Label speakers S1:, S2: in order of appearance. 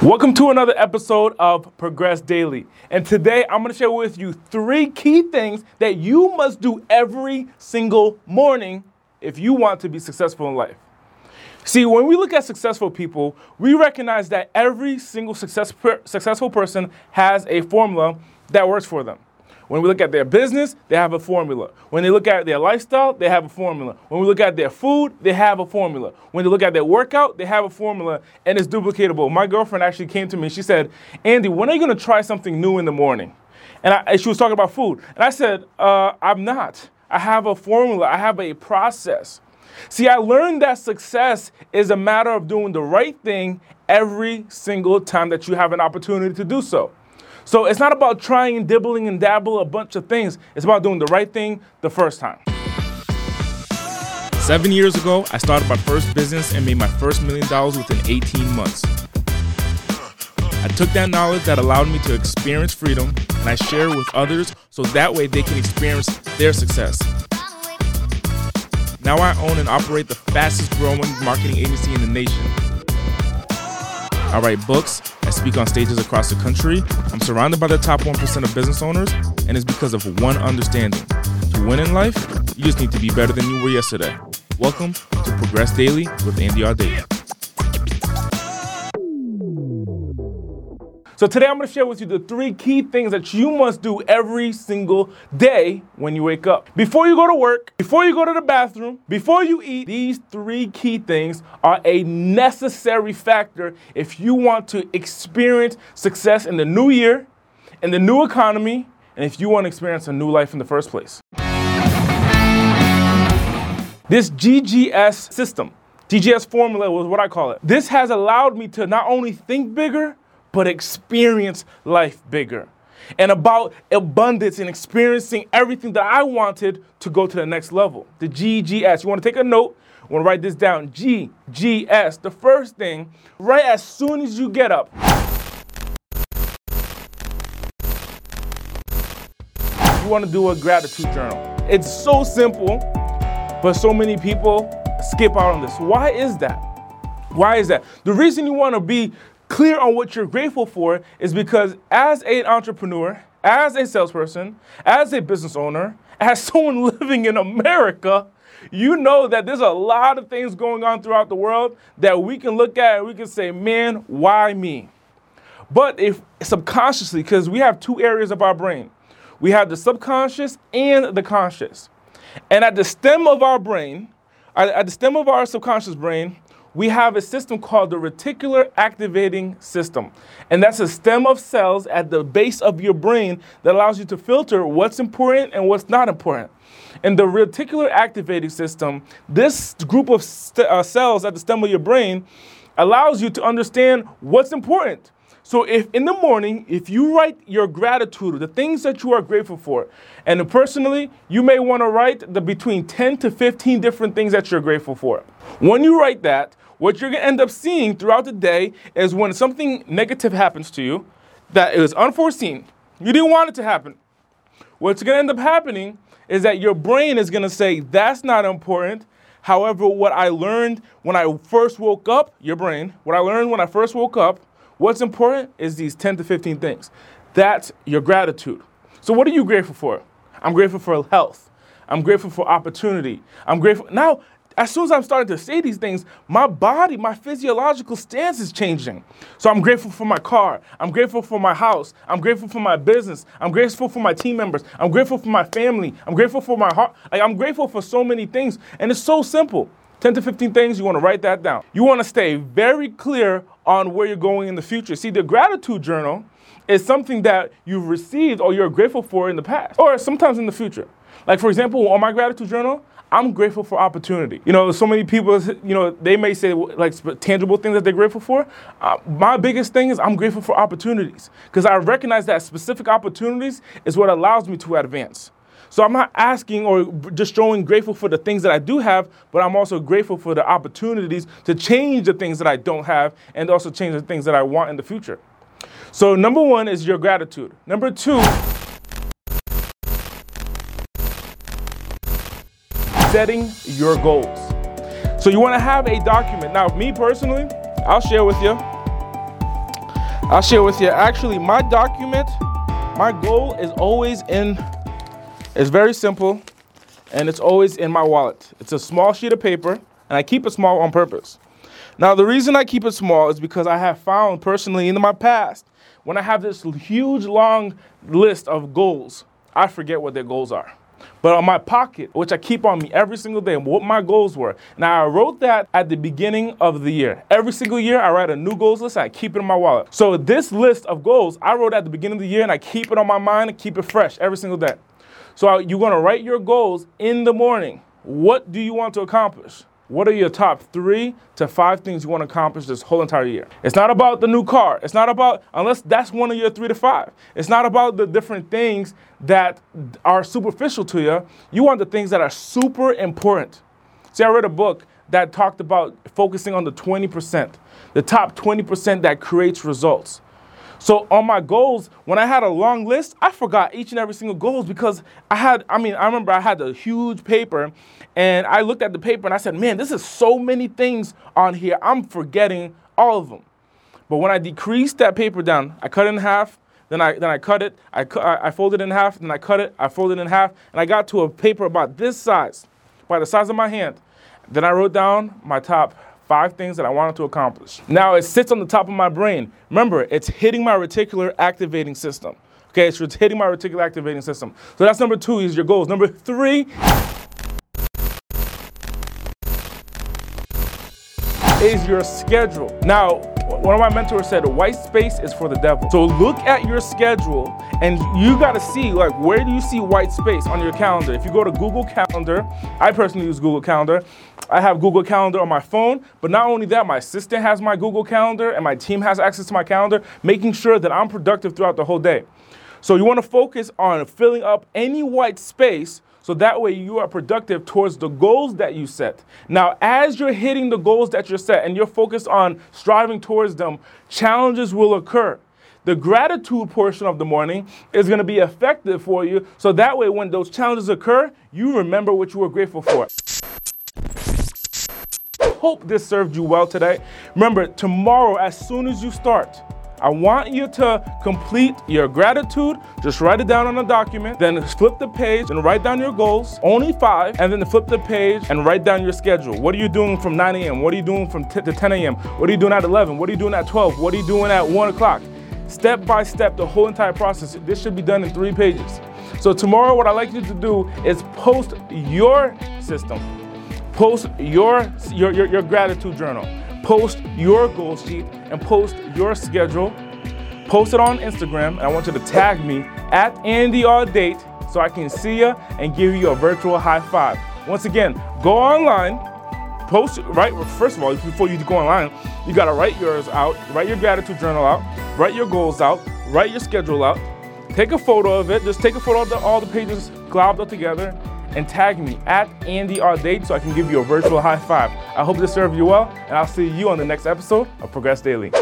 S1: Welcome to another episode of Progress Daily. And today I'm going to share with you three key things that you must do every single morning if you want to be successful in life. See, when we look at successful people, we recognize that every single success successful person has a formula that works for them. When we look at their business, they have a formula. When they look at their lifestyle, they have a formula. When we look at their food, they have a formula. When they look at their workout, they have a formula and it's duplicatable. My girlfriend actually came to me. She said, Andy, when are you going to try something new in the morning? And, I, and she was talking about food. And I said, uh, I'm not. I have a formula, I have a process. See, I learned that success is a matter of doing the right thing every single time that you have an opportunity to do so. So it's not about trying and dibbling and dabble a bunch of things. It's about doing the right thing the first time. Seven years ago, I started my first business and made my first million dollars within 18 months. I took that knowledge that allowed me to experience freedom and I share it with others so that way they can experience their success. Now I own and operate the fastest growing marketing agency in the nation. I write books, speak on stages across the country. I'm surrounded by the top 1% of business owners, and it's because of one understanding. To win in life, you just need to be better than you were yesterday. Welcome to Progress Daily with Andy Ardea. So today I'm going to share with you the three key things that you must do every single day when you wake up. Before you go to work, before you go to the bathroom, before you eat, these three key things are a necessary factor if you want to experience success in the new year, in the new economy, and if you want to experience a new life in the first place. This GGS system, GGS formula was what I call it. This has allowed me to not only think bigger, but experience life bigger. And about abundance and experiencing everything that I wanted to go to the next level. The GGS. You want to take a note? I want to write this down. GGS. The first thing, right as soon as you get up, you want to do a gratitude journal. It's so simple, but so many people skip out on this. Why is that? Why is that? The reason you want to be clear on what you're grateful for is because as an entrepreneur, as a salesperson, as a business owner, as someone living in America, you know that there's a lot of things going on throughout the world that we can look at and we can say, man, why me? But if subconsciously, because we have two areas of our brain, we have the subconscious and the conscious. And at the stem of our brain, at the stem of our subconscious brain, we have a system called the reticular activating system. And that's a stem of cells at the base of your brain that allows you to filter what's important and what's not important. In the reticular activating system, this group of st- uh, cells at the stem of your brain allows you to understand what's important. So if in the morning, if you write your gratitude, the things that you are grateful for, and personally, you may want to write the between 10 to 15 different things that you're grateful for. When you write that, what you're going to end up seeing throughout the day is when something negative happens to you that is unforeseen, you didn't want it to happen. What's going to end up happening is that your brain is going to say, that's not important. However, what I learned when I first woke up, your brain, what I learned when I first woke up, what's important is these 10 to 15 things. That's your gratitude. So, what are you grateful for? I'm grateful for health. I'm grateful for opportunity. I'm grateful. Now, as soon as I'm starting to say these things, my body, my physiological stance is changing. So I'm grateful for my car. I'm grateful for my house. I'm grateful for my business. I'm grateful for my team members. I'm grateful for my family. I'm grateful for my heart. Like, I'm grateful for so many things. And it's so simple. 10 to 15 things, you want to write that down. You want to stay very clear on where you're going in the future. See, the gratitude journal is something that you've received or you're grateful for in the past or sometimes in the future. Like, for example, on my gratitude journal, I'm grateful for opportunity. You know, so many people, you know, they may say like tangible things that they're grateful for. Uh, my biggest thing is I'm grateful for opportunities because I recognize that specific opportunities is what allows me to advance. So I'm not asking or just showing grateful for the things that I do have, but I'm also grateful for the opportunities to change the things that I don't have and also change the things that I want in the future. So number one is your gratitude. Number two, setting your goals. So you want to have a document. Now, me personally, I'll share with you. I'll share with you. Actually, my document, my goal is always in, it's very simple, and it's always in my wallet. It's a small sheet of paper, and I keep it small on purpose. Now, the reason I keep it small is because I have found personally in my past, when I have this huge long list of goals, I forget what their goals are. But on my pocket, which I keep on me every single day, what my goals were. Now, I wrote that at the beginning of the year. Every single year, I write a new goals list and I keep it in my wallet. So, this list of goals, I wrote at the beginning of the year and I keep it on my mind and keep it fresh every single day. So, you're gonna write your goals in the morning. What do you want to accomplish? What are your top three to five things you want to accomplish this whole entire year? It's not about the new car. It's not about, unless that's one of your three to five. It's not about the different things that are superficial to you. You want the things that are super important. See, I read a book that talked about focusing on the 20%, the top 20% that creates results. So on my goals, when I had a long list, I forgot each and every single goals because I had, I mean, I remember I had a huge paper and I looked at the paper and I said, man, this is so many things on here. I'm forgetting all of them. But when I decreased that paper down, I cut it in half, then I, then I cut it, I, cu- I folded it in half, then I cut it, I folded it in half, and I got to a paper about this size, by the size of my hand. Then I wrote down my top five things that I wanted to accomplish. Now it sits on the top of my brain. Remember, it's hitting my reticular activating system. Okay, it's hitting my reticular activating system. So that's number two is your goals. Number three is your schedule. Now, one of my mentors said white space is for the devil. So look at your schedule and you got to see like where do you see white space on your calendar? If you go to Google Calendar, I personally use Google Calendar. I have Google Calendar on my phone, but not only that, my assistant has my Google Calendar and my team has access to my calendar, making sure that I'm productive throughout the whole day. So you want to focus on filling up any white space so that way you are productive towards the goals that you set. Now, as you're hitting the goals that you're set and you're focused on striving towards them, challenges will occur. The gratitude portion of the morning is going to be effective for you. So that way, when those challenges occur, you remember what you were grateful for hope this served you well today. Remember, tomorrow, as soon as you start, I want you to complete your gratitude. Just write it down on a document, then flip the page and write down your goals, only five, and then flip the page and write down your schedule. What are you doing from 9 a.m.? What are you doing from t- to 10 a.m.? What are you doing at 11? What are you doing at 12? What are you doing at 1 o'clock? Step by step, the whole entire process. This should be done in three pages. So, tomorrow, what I'd like you to do is post your system Post your, your, your, your gratitude journal. Post your goal sheet and post your schedule. Post it on Instagram. And I want you to tag me at Andy Date so I can see you and give you a virtual high five. Once again, go online, post right first of all before you go online you got to write yours out write your gratitude journal out write your goals out write your schedule out take a photo of it just take a photo of the, all the pages globbed up together and tag me at Andy R. Date so I can give you a virtual high five. I hope this served you well, and I'll see you on the next episode of Progress Daily.